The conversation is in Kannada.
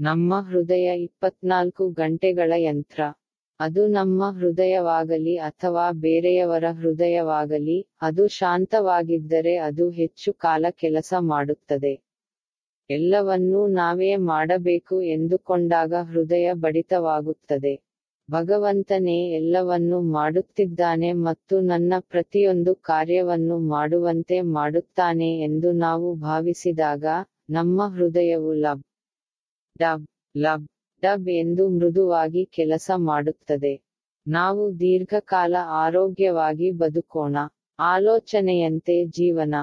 ನಮ್ಮ ಹೃದಯ ಇಪ್ಪತ್ನಾಲ್ಕು ಗಂಟೆಗಳ ಯಂತ್ರ. ಅದು ನಮ್ಮ ಹೃದಯವಾಗಲಿ ಅಥವಾ ಬೇರೆಯವರ ಹೃದಯವಾಗಲಿ, ಅದು ಶಾಂತವಾಗಿದ್ದರೆ ಅದು ಹೆಚ್ಚು ಕಾಲ ಕೆಲಸ ಮಾಡುತ್ತದೆ. ಎಲ್ಲವನ್ನೂ ನಾವೇ ಮಾಡಬೇಕು ಎಂದುಕೊಂಡಾಗ ಹೃದಯ ಬಡಿತವಾಗುತ್ತದೆ. ಭಗವಂತನೇ ಎಲ್ಲವನ್ನೂ ಮಾಡುತ್ತಿದ್ದಾನೆ ಮತ್ತು ನನ್ನ ಪ್ರತಿಯೊಂದು ಕಾರ್ಯವನ್ನು ಮಾಡುವಂತೆ ಮಾಡುತ್ತಾನೆ ಎಂದು ನಾವು ಭಾವಿಸಿದಾಗ ನಮ್ಮ ಹೃದಯವು ಲಬ್ ಡಬ್ ಲಬ್ ಡಬ್ ಎಂದು ಮೃದುವಾಗಿ ಕೆಲಸ ಮಾಡುತ್ತದೆ. ನಾವು ದೀರ್ಘಕಾಲ ಆರೋಗ್ಯವಾಗಿ ಬದುಕೋಣ. ಆಲೋಚನೆಯಂತೆ ಜೀವನ.